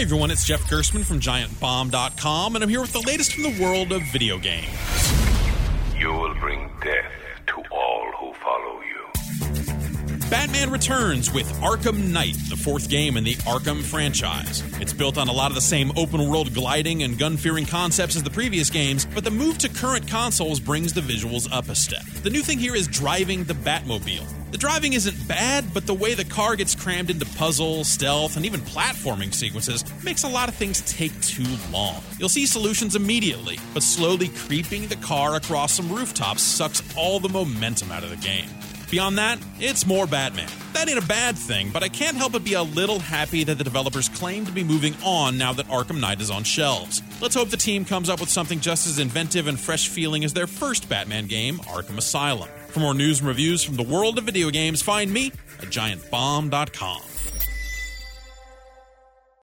Hey everyone, it's Jeff Gerstmann from GiantBomb.com, and I'm here with the latest from the world of video games. You will bring death Batman returns with Arkham Knight, the fourth game in the Arkham franchise. It's built on a lot of the same open world gliding and gun fearing concepts as the previous games, but the move to current consoles brings the visuals up a step. The new thing here is driving the Batmobile. The driving isn't bad, but the way the car gets crammed into puzzle, stealth, and even platforming sequences makes a lot of things take too long. You'll see solutions immediately, but slowly creeping the car across some rooftops sucks all the momentum out of the game. Beyond that, it's more Batman. That ain't a bad thing, but I can't help but be a little happy that the developers claim to be moving on now that Arkham Knight is on shelves. Let's hope the team comes up with something just as inventive and fresh feeling as their first Batman game, Arkham Asylum. For more news and reviews from the world of video games, find me at giantbomb.com.